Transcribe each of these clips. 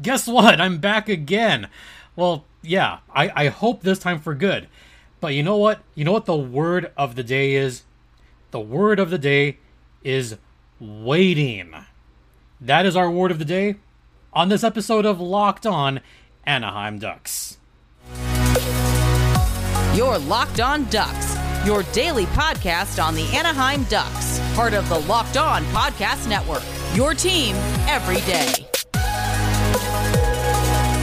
guess what? I'm back again. Well, yeah, I, I hope this time for good. But you know what? You know what the word of the day is? The word of the day is waiting. That is our word of the day on this episode of Locked On Anaheim Ducks. Your Locked On Ducks, your daily podcast on the Anaheim Ducks, part of the Locked On Podcast Network. Your team every day.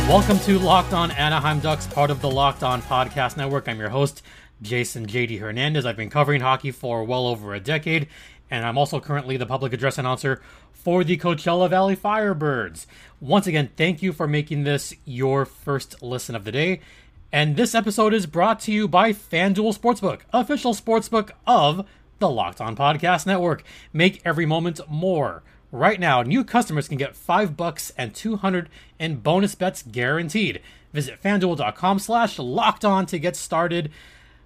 Welcome to Locked On Anaheim Ducks, part of the Locked On Podcast Network. I'm your host, Jason JD Hernandez. I've been covering hockey for well over a decade, and I'm also currently the public address announcer for the Coachella Valley Firebirds. Once again, thank you for making this your first listen of the day. And this episode is brought to you by FanDuel Sportsbook, official sportsbook of the Locked On Podcast Network. Make every moment more. Right now, new customers can get 5 bucks and 200 in bonus bets guaranteed. Visit fanduel.com slash locked on to get started.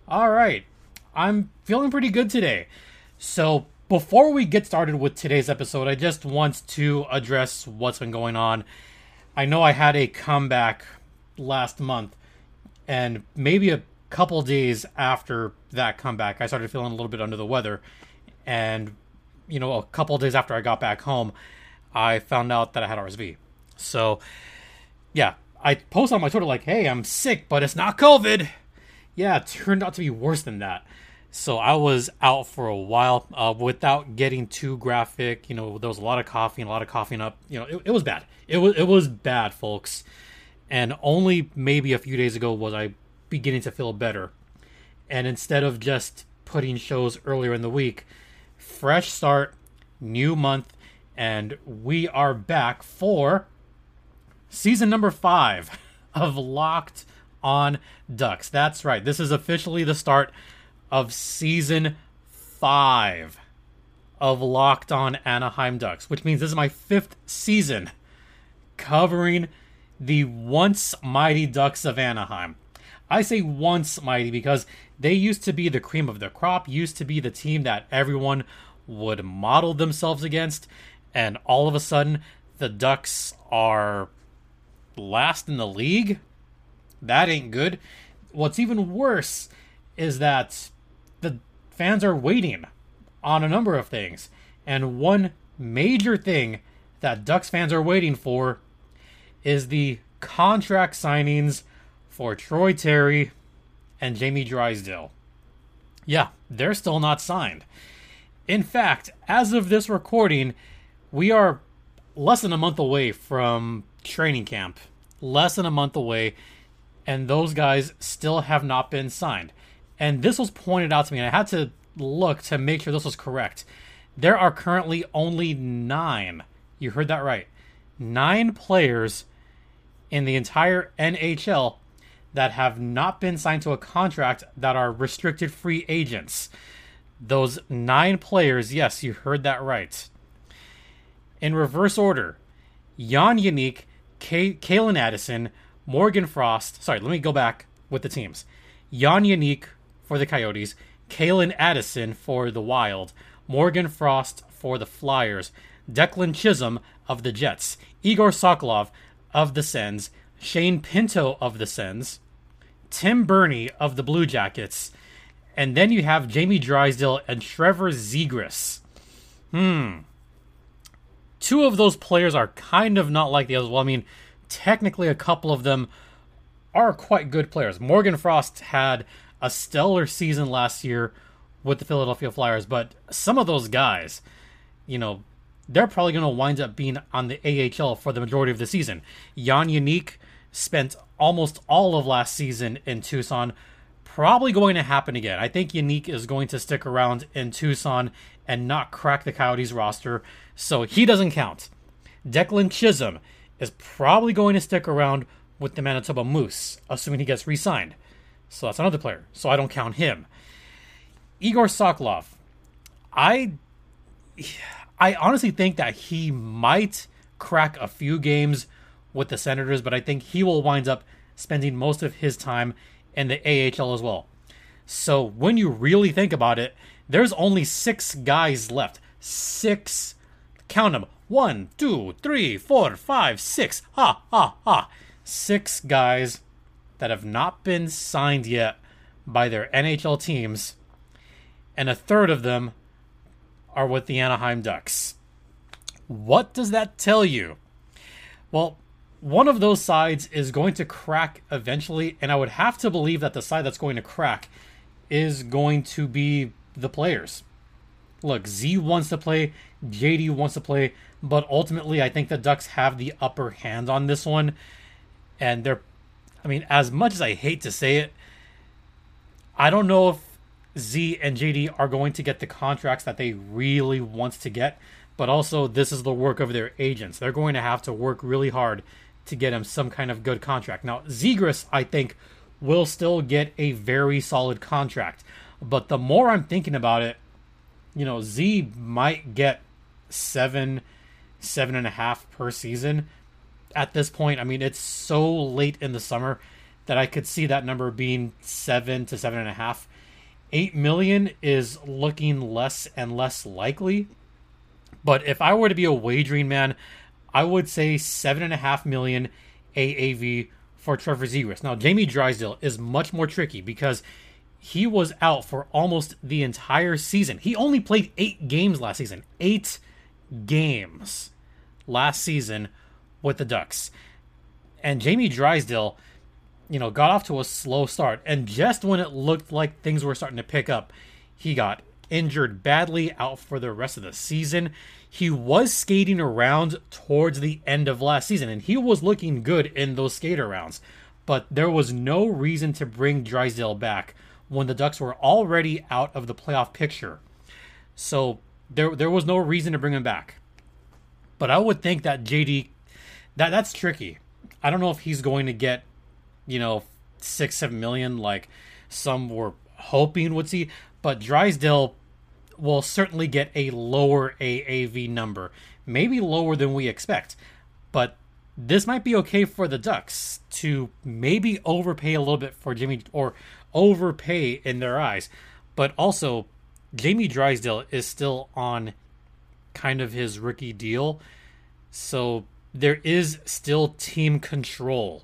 All right, I'm feeling pretty good today. So, before we get started with today's episode, I just want to address what's been going on. I know I had a comeback last month, and maybe a couple days after that comeback, I started feeling a little bit under the weather. And you know, a couple days after I got back home, I found out that I had RSV. So, yeah, I post on my Twitter like, "Hey, I'm sick, but it's not COVID." Yeah, it turned out to be worse than that. So I was out for a while uh, without getting too graphic. You know, there was a lot of coughing, a lot of coughing up. You know, it, it was bad. It was it was bad, folks. And only maybe a few days ago was I beginning to feel better. And instead of just putting shows earlier in the week, fresh start, new month, and we are back for season number five of Locked on Ducks. That's right. This is officially the start of season five of Locked on Anaheim Ducks, which means this is my fifth season covering the once mighty Ducks of Anaheim. I say once mighty because they used to be the cream of the crop, used to be the team that everyone would model themselves against, and all of a sudden the Ducks are last in the league. That ain't good. What's even worse is that the fans are waiting on a number of things. And one major thing that Ducks fans are waiting for is the contract signings for Troy Terry and Jamie Drysdale. Yeah, they're still not signed. In fact, as of this recording, we are less than a month away from training camp. Less than a month away, and those guys still have not been signed. And this was pointed out to me, and I had to look to make sure this was correct. There are currently only nine, you heard that right, nine players in the entire NHL that have not been signed to a contract that are restricted free agents. Those nine players, yes, you heard that right. In reverse order, Jan Jenik, K- Calen Addison, Morgan Frost. Sorry, let me go back with the teams. Jan Jenik for the Coyotes, Calen Addison for the Wild, Morgan Frost for the Flyers, Declan Chisholm of the Jets, Igor Sokolov of the Sens, Shane Pinto of the Sens, Tim Berni of the Blue Jackets, and then you have Jamie Drysdale and Trevor Zegras. Hmm. Two of those players are kind of not like the others. Well, I mean, technically, a couple of them are quite good players. Morgan Frost had a stellar season last year with the Philadelphia Flyers, but some of those guys, you know, they're probably going to wind up being on the AHL for the majority of the season. Jan Jenik spent almost all of last season in Tucson probably going to happen again. I think Jenik is going to stick around in Tucson and not crack the Coyotes roster, so he doesn't count. Declan Chisholm is probably going to stick around with the Manitoba Moose, assuming he gets re signed. So that's another player, so I don't count him. Igor Sokolov, I. I honestly think that he might crack a few games with the Senators, but I think he will wind up spending most of his time in the AHL as well. So when you really think about it, there's only six guys left. Six, count them, one, two, three, four, five, six. Ha, ha, ha. Six guys that have not been signed yet by their NHL teams, and a third of them are with the Anaheim Ducks. What does that tell you? Well, one of those sides is going to crack eventually, and I would have to believe that the side that's going to crack is going to be the players. Look, Z wants to play, JD wants to play, but ultimately, I think the Ducks have the upper hand on this one. And they're, I mean, as much as I hate to say it, I don't know if Z and JD are going to get the contracts that they really want to get, but also this is the work of their agents. They're going to have to work really hard to get him some kind of good contract. Now, Zegras, I think, will still get a very solid contract, but the more I'm thinking about it, you know, Z might get seven, seven and a half per season at this point. I mean, it's so late in the summer that I could see that number being seven to seven and a half. Eight million is looking less and less likely. But if I were to be a wagering man, I would say seven and a half million AAV for Trevor Zegras. Now, Jamie Drysdale is much more tricky because he was out for almost the entire season. He only played eight games last season. Eight games last season with the Ducks. And Jamie Drysdale, you know, got off to a slow start. And just when it looked like things were starting to pick up, he got injured badly, out for the rest of the season. He was skating around towards the end of last season, and he was looking good in those skater rounds. But there was no reason to bring Drysdale back when the Ducks were already out of the playoff picture. So there there was no reason to bring him back. But I would think that JD that that's tricky. I don't know if he's going to get, you know, six, seven million like some were hoping would see, but Drysdale will certainly get a lower AAV number, maybe lower than we expect. But this might be okay for the Ducks to maybe overpay a little bit for Jimmy or overpay in their eyes. But also, Jamie Drysdale is still on kind of his rookie deal. So there is still team control.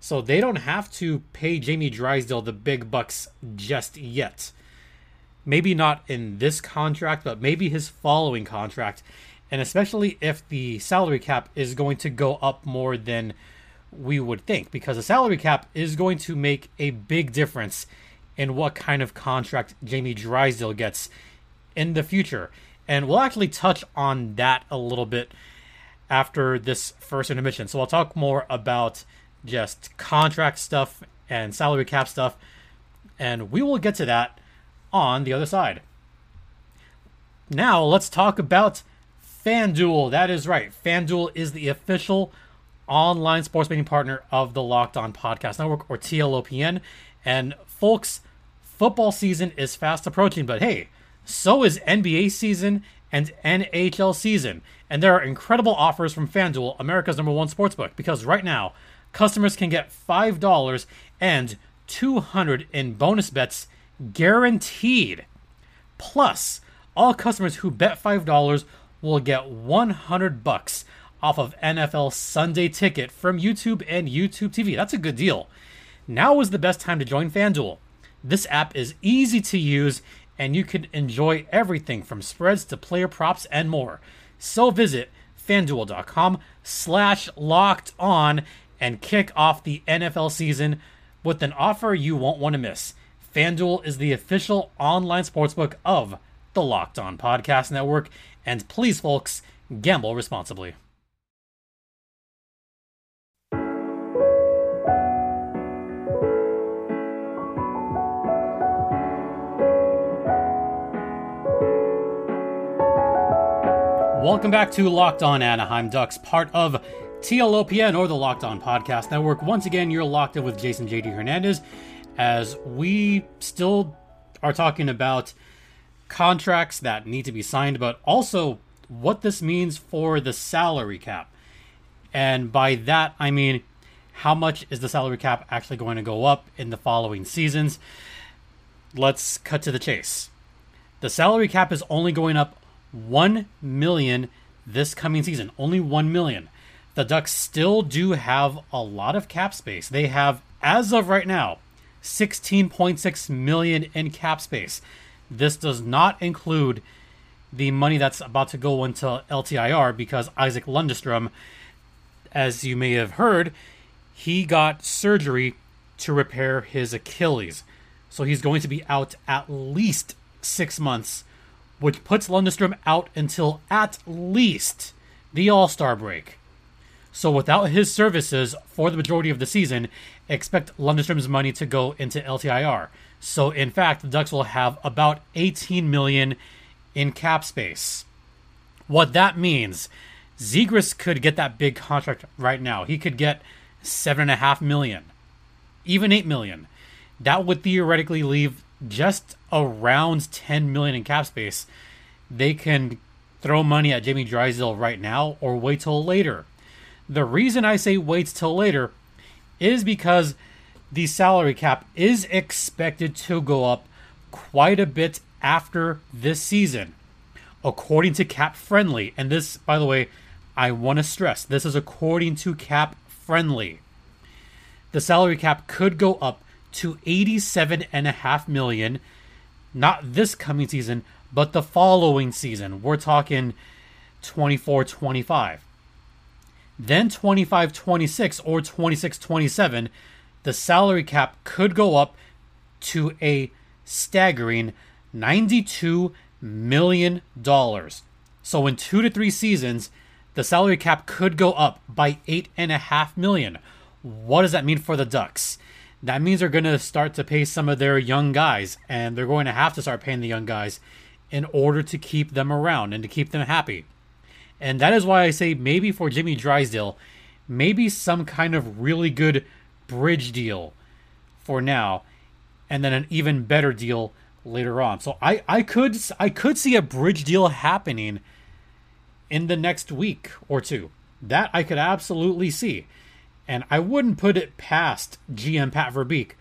So they don't have to pay Jamie Drysdale the big bucks just yet. Maybe not in this contract, but maybe his following contract. And especially if the salary cap is going to go up more than we would think, because the salary cap is going to make a big difference in what kind of contract Jamie Drysdale gets in the future. And we'll actually touch on that a little bit after this first intermission. So I'll talk more about just contract stuff and salary cap stuff, and we will get to that on the other side. Now let's talk about FanDuel. That is right. FanDuel is the official online sports betting partner of the Locked On Podcast Network or TLOPN. And folks, football season is fast approaching, but hey, so is NBA season and NHL season. And there are incredible offers from FanDuel, America's number one sportsbook, because right now, customers can get $5 and 200 in bonus bets guaranteed. Plus, all customers who bet $5 will get 100 bucks off of NFL Sunday Ticket from YouTube and YouTube TV. That's a good deal. Now is the best time to join FanDuel. This app is easy to use and you can enjoy everything from spreads to player props and more. So visit fanduel.com slash locked on and kick off the NFL season with an offer you won't want to miss. FanDuel is the official online sportsbook of the Locked On Podcast Network. And please, folks, gamble responsibly. Welcome back to Locked On Anaheim Ducks, part of TLOPN or the Locked On Podcast Network. Once again, you're locked in with Jason JD Hernandez as we still are talking about contracts that need to be signed, but also what this means for the salary cap. And by that, I mean how much is the salary cap actually going to go up in the following seasons? Let's cut to the chase. The salary cap is only going up one million this coming season. Only 1 million. The Ducks still do have a lot of cap space. They have as of right now 16.6 million in cap space. This does not include the money that's about to go into LTIR because Isac Lundestrom, as you may have heard, he got surgery to repair his Achilles. So he's going to be out at least six months, which puts Lundestrom out until at least the All Star break. So without his services for the majority of the season, expect Lundestrom's money to go into LTIR. So in fact, the Ducks will have about 18 million in cap space. What that means, Zegras could get that big contract right now. He could get seven and a half million, even eight million. That would theoretically leave just around 10 million in cap space. They can throw money at Jamie Drysdale right now or wait till later. The reason I say waits till later is because the salary cap is expected to go up quite a bit after this season, according to Cap Friendly. And this, by the way, I want to stress this is according to Cap Friendly. The salary cap could go up to 87.5 million, not this coming season, but the following season. We're talking 24 25. Then 25 26 or 26 27, the salary cap could go up to a staggering $92 million. So in two to three seasons, the salary cap could go up by eight and a half million. What does that mean for the Ducks? That means they're going to start to pay some of their young guys, and they're going to have to start paying the young guys in order to keep them around and to keep them happy. And that is why I say maybe for Jimmy Drysdale, maybe some kind of really good bridge deal for now, and then an even better deal later on. So I, I could I could see a bridge deal happening in the next week or two. That I could absolutely see. And I wouldn't put it past GM Pat Verbeek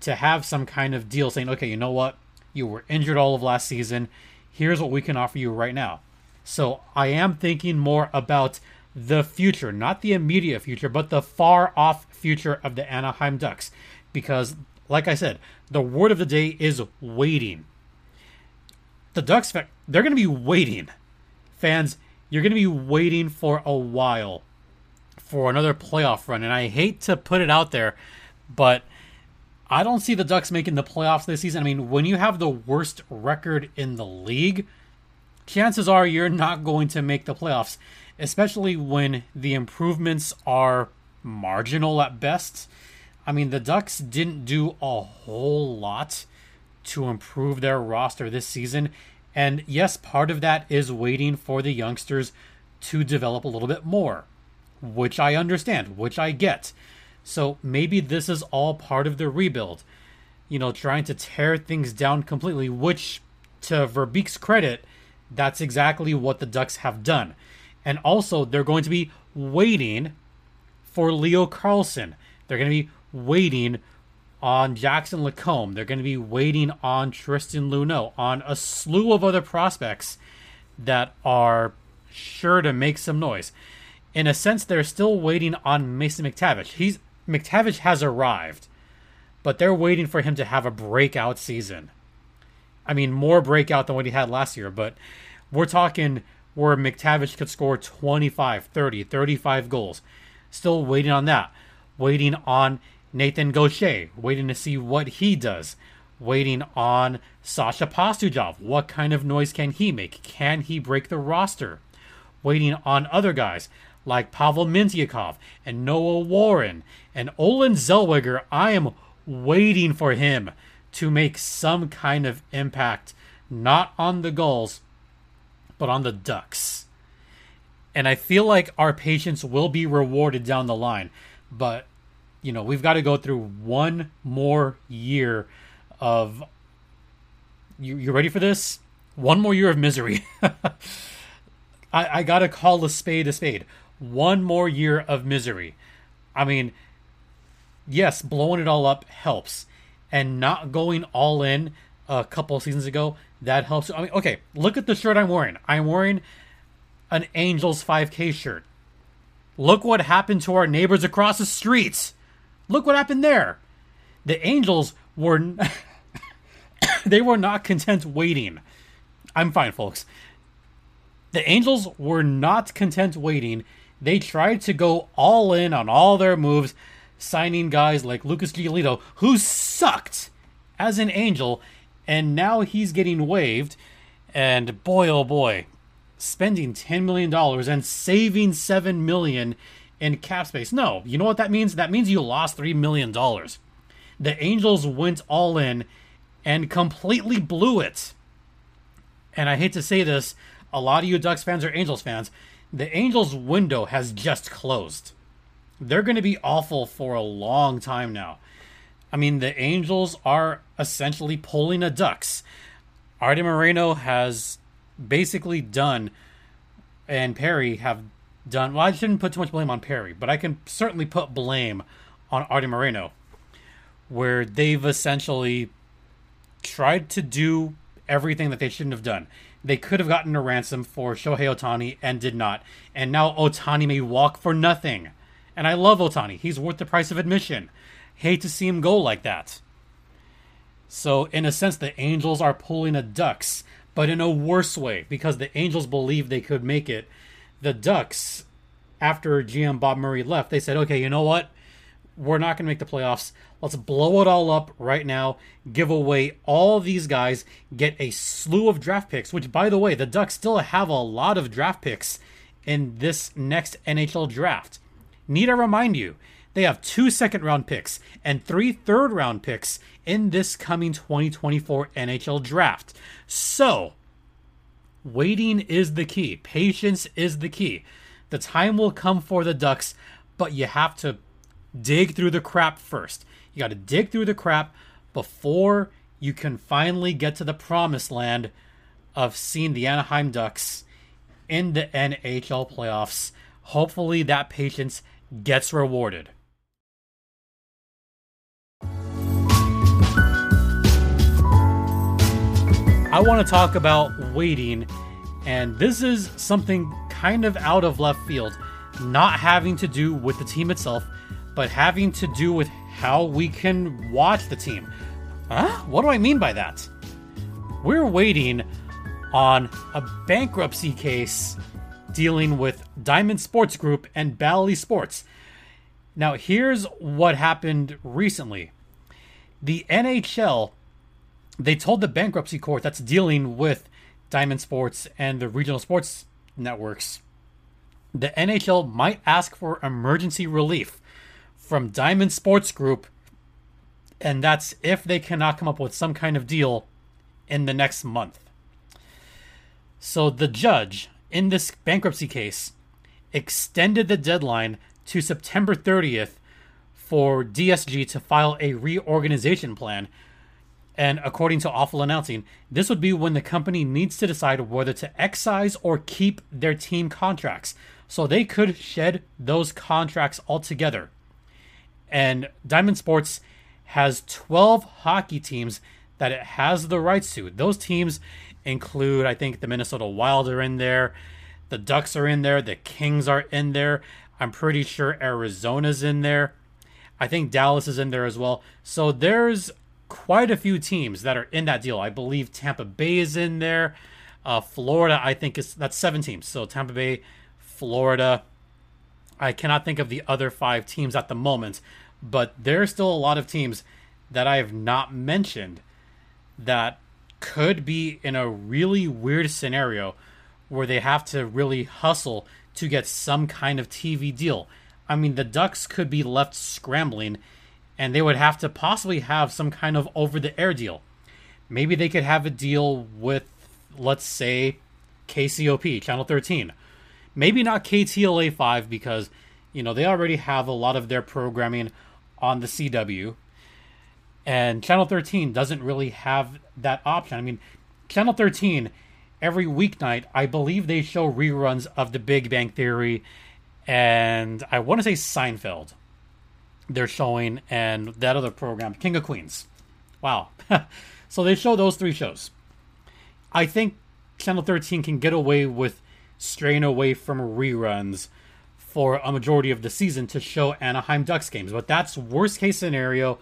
to have some kind of deal saying, okay, you know what? You were injured all of last season. Here's what we can offer you right now. So I am thinking more about the future, not the immediate future, but the far off future of the Anaheim Ducks. Because, like I said, the word of the day is waiting. The Ducks, they're going to be waiting. Fans, you're going to be waiting for a while for another playoff run. And I hate to put it out there, but I don't see the Ducks making the playoffs this season. I mean, when you have the worst record in the league, chances are you're not going to make the playoffs, especially when the improvements are marginal at best. I mean, the Ducks didn't do a whole lot to improve their roster this season. And yes, part of that is waiting for the youngsters to develop a little bit more, which I understand, which I get. So maybe this is all part of the rebuild. You know, trying to tear things down completely, which, to Verbeek's credit, that's exactly what the Ducks have done. And also, they're going to be waiting for Leo Carlsson. They're going to be waiting on Jackson Lacombe. They're going to be waiting on Tristan Luneau, on a slew of other prospects that are sure to make some noise. In a sense, they're still waiting on Mason McTavish. He's McTavish has arrived, but they're waiting for him to have a breakout season. I mean, more breakout than what he had last year, but we're talking where McTavish could score 25, 30, 35 goals. Still waiting on that. Waiting on Nathan Gaucher, waiting to see what he does. Waiting on Sasha Pastujov. What kind of noise can he make? Can he break the roster? Waiting on other guys like Pavel Mintyukov and Noah Warren and Olin Zellweger. I am waiting for him to make some kind of impact, not on the Gulls, but on the Ducks. And I feel like our patience will be rewarded down the line. But, you know, we've got to go through one more year of. You, you ready for this? One more year of misery. I, I got to call a spade a spade. One more year of misery. I mean, yes, blowing it all up helps and not going all in a couple seasons ago, that helps. I mean, okay, look at the shirt I'm wearing. I'm wearing an Angels 5K shirt. Look what happened to our neighbors across the streets. Look what happened there. The Angels were they were not content waiting. I'm fine, folks. The Angels were not content waiting. They tried to go all in on all their moves, signing guys like Lucas Giolito, who sucked as an Angel, and now he's getting waived. And boy, oh boy, spending $10 million and saving 7 million in cap space. No, you know what that means? That means you lost $3 million. The Angels went all in and completely blew it. And I hate to say this, a lot of you Ducks fans are Angels fans. The Angels window has just closed. They're going to be awful for a long time now. I mean, the Angels are essentially pulling a Ducks. Arte Moreno has basically done, and Perry have done. Well, I shouldn't put too much blame on Perry, but I can certainly put blame on Arte Moreno, where they've essentially tried to do everything that they shouldn't have done. They could have gotten a ransom for Shohei Ohtani and did not. And now Ohtani may walk for nothing. And I love Ohtani. He's worth the price of admission. Hate to see him go like that. So, in a sense, the Angels are pulling a Ducks but in a worse way because the Angels believed they could make it. The Ducks, after GM Bob Murray left, they said, okay, you know what? We're not going to make the playoffs. Let's blow it all up right now, give away all these guys, get a slew of draft picks, which, by the way, the Ducks still have a lot of draft picks in this next NHL draft. Need I remind you, they have two second round picks and three third round picks in this coming 2024 NHL draft. So, waiting is the key. Patience is the key. The time will come for the Ducks, but you have to dig through the crap first. You got to dig through the crap before you can finally get to the promised land of seeing the Anaheim Ducks in the NHL playoffs. Hopefully, that patience gets rewarded. I want to talk about waiting, and this is something kind of out of left field, not having to do with the team itself, but having to do with how we can watch the team. Huh? What do I mean by that? We're waiting on a bankruptcy case dealing with Diamond Sports Group and Bally Sports. Now, here's what happened recently the NHL they told the bankruptcy court that's dealing with Diamond Sports and the regional sports networks the NHL might ask for emergency relief from Diamond Sports Group, and that's if they cannot come up with some kind of deal in the next month. So the judge in this bankruptcy case extended the deadline to September 30th for DSG to file a reorganization plan and according to Awful Announcing, this would be when the company needs to decide whether to excise or keep their team contracts. So they could shed those contracts altogether. And Diamond Sports has 12 hockey teams that it has the rights to. Those teams include, I think, the Minnesota Wild are in there, the Ducks are in there, the Kings are in there. I'm pretty sure Arizona's in there. I think Dallas is in there as well. So there's quite a few teams that are in that deal. I believe Tampa Bay is in there. Uh, Florida, I think is that's seven teams. So Tampa Bay, Florida. I cannot think of the other five teams at the moment, but there's still a lot of teams that I have not mentioned that could be in a really weird scenario where they have to really hustle to get some kind of TV deal. I mean, the Ducks could be left scrambling and they would have to possibly have some kind of over the air deal. Maybe they could have a deal with, let's say, KCOP, Channel 13. Maybe not KTLA 5 because, you know, they already have a lot of their programming on the CW. And Channel 13 doesn't really have that option. I mean, Channel 13, every weeknight, I believe they show reruns of The Big Bang Theory and I want to say Seinfeld they're showing, and that other program, King of Queens. Wow. so they show those three shows. I think Channel 13 can get away with straying away from reruns for a majority of the season to show Anaheim Ducks games. But that's worst case scenario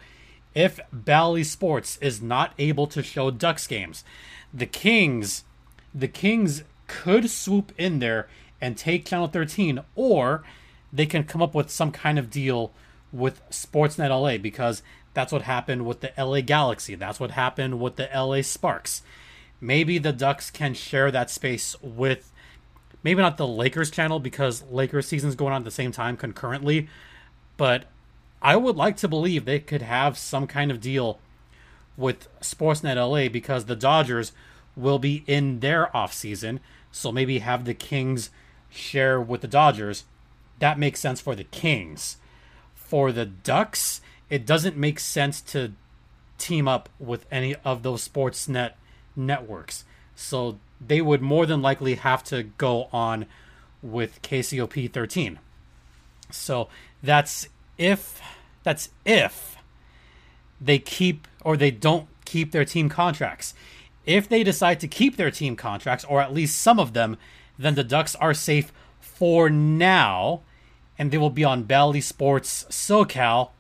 if Bally Sports is not able to show Ducks games. The Kings, the Kings could swoop in there and take Channel 13, or they can come up with some kind of deal with Sportsnet LA because that's what happened with the LA Galaxy. That's what happened with the LA Sparks. Maybe the Ducks can share that space with maybe not the Lakers channel because Lakers season's going on at the same time concurrently, but I would like to believe they could have some kind of deal with Sportsnet LA because the Dodgers will be in their off season, so maybe have the Kings share with the Dodgers. That makes sense for the Kings. For the Ducks, it doesn't make sense to team up with any of those Sportsnet networks. So they would more than likely have to go on with KCOP 13. So that's if that's if they keep or they don't keep their team contracts. If they decide to keep their team contracts or at least some of them, then the Ducks are safe for now and they will be on Bally Sports SoCal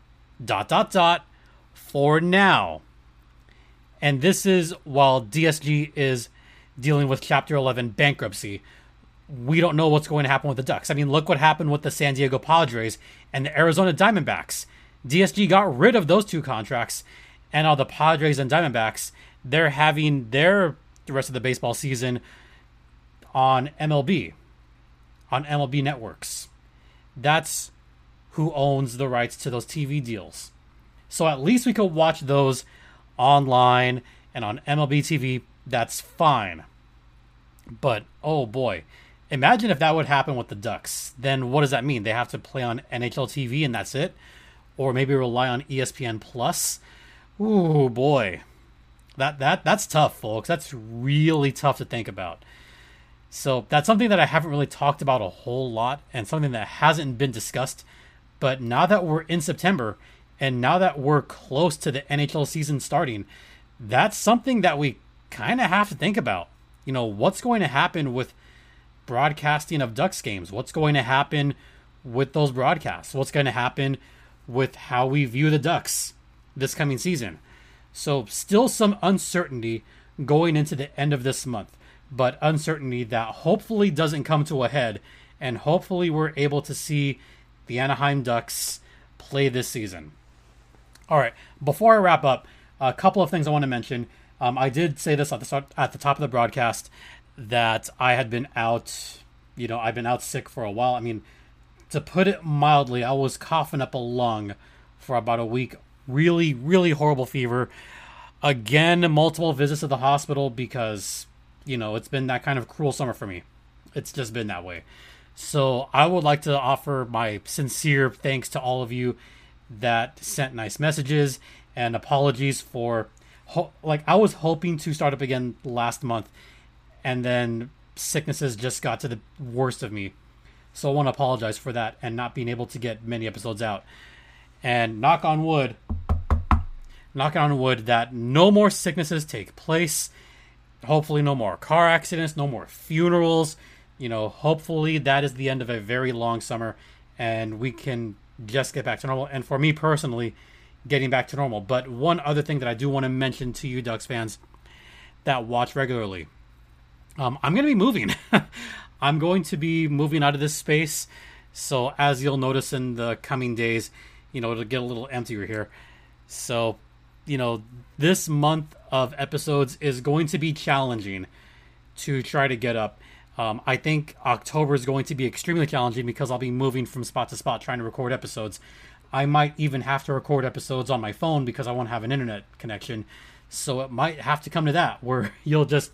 dot dot dot for now. And this is while DSG is dealing with Chapter 11 bankruptcy. We don't know what's going to happen with the Ducks. I mean, look what happened with the San Diego Padres and the Arizona Diamondbacks. DSG got rid of those two contracts, and all the Padres and Diamondbacks, they're having their the rest of the baseball season on MLB, on MLB networks. That's who owns the rights to those TV deals. So at least we could watch those online and on MLB TV. That's fine. But oh boy, imagine if that would happen with the Ducks. Then what does that mean? They have to play on NHL TV and that's it, or maybe rely on ESPN Plus. Ooh boy, that that that's tough, folks. That's really tough to think about. So that's something that I haven't really talked about a whole lot, and something that hasn't been discussed. But now that we're in September, and now that we're close to the NHL season starting, that's something that we kind of have to think about. You know, what's going to happen with broadcasting of Ducks games? What's going to happen with those broadcasts? What's going to happen with how we view the Ducks this coming season? So, still some uncertainty going into the end of this month but uncertainty that hopefully doesn't come to a head, and hopefully we're able to see the Anaheim Ducks play this season. All right, before I wrap up, a couple of things I want to mention. Um, I did say this at the start, at the top of the broadcast that I had been out. You know, I've been out sick for a while. I mean, to put it mildly, I was coughing up a lung for about a week. Really, really horrible fever. Again, multiple visits to the hospital because you know, it's been that kind of cruel summer for me. It's just been that way. So I would like to offer my sincere thanks to all of you that sent nice messages and apologies for ho- like I was hoping to start up again last month and then sicknesses just got to the worst of me. So I want to apologize for that and not being able to get many episodes out. And knock on wood, knock on wood that no more sicknesses take place hopefully no more car accidents, no more funerals. You know, hopefully that is the end of a very long summer and we can just get back to normal. And for me personally, getting back to normal. But one other thing that I do want to mention to you, Ducks fans that watch regularly um, I'm going to be moving. I'm going to be moving out of this space. So, as you'll notice in the coming days, you know, it'll get a little emptier here. So, you know, this month of episodes is going to be challenging to try to get up. Um, I think October is going to be extremely challenging because I'll be moving from spot to spot trying to record episodes. I might even have to record episodes on my phone because I won't have an internet connection. So it might have to come to that where you'll just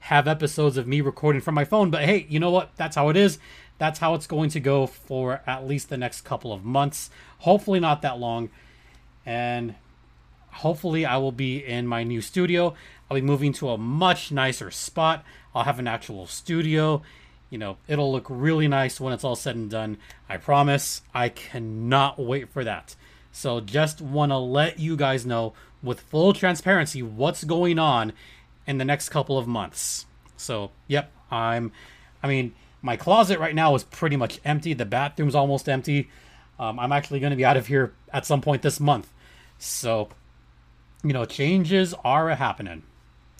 have episodes of me recording from my phone. But hey, you know what? That's how it is. That's how it's going to go for at least the next couple of months. Hopefully, not that long. And hopefully I will be in my new studio. I'll be moving to a much nicer spot. I'll have an actual studio. You know, it'll look really nice when it's all said and done. I promise. I cannot wait for that. So just want to let you guys know with full transparency what's going on in the next couple of months. So, yep, I'm I mean, My closet right now is pretty much empty. The bathroom's almost empty. Um, I'm actually going to be out of here at some point this month. So, you know, changes are happening.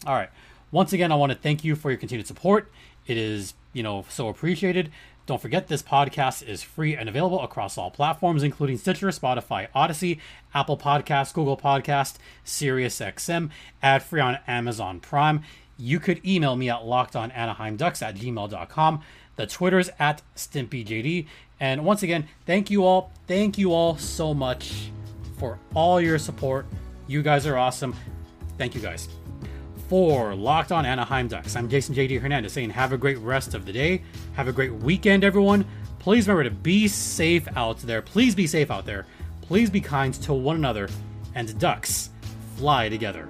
All right. Once again, I want to thank you for your continued support. It is, you know, so appreciated. Don't forget this podcast is free and available across all platforms, including Stitcher, Spotify, Audacy, Apple Podcasts, Google Podcast, SiriusXM, ad free on Amazon Prime. You could email me at lockedonanaheimducks at gmail.com. The Twitter's at StimpyJD. And once again, thank you all. Thank you all so much for all your support. You guys are awesome. Thank you guys for Locked On Anaheim Ducks. I'm Jason JD Hernandez saying have a great rest of the day. Have a great weekend, everyone. Please remember to be safe out there. Please be safe out there. Please be kind to one another. And ducks fly together.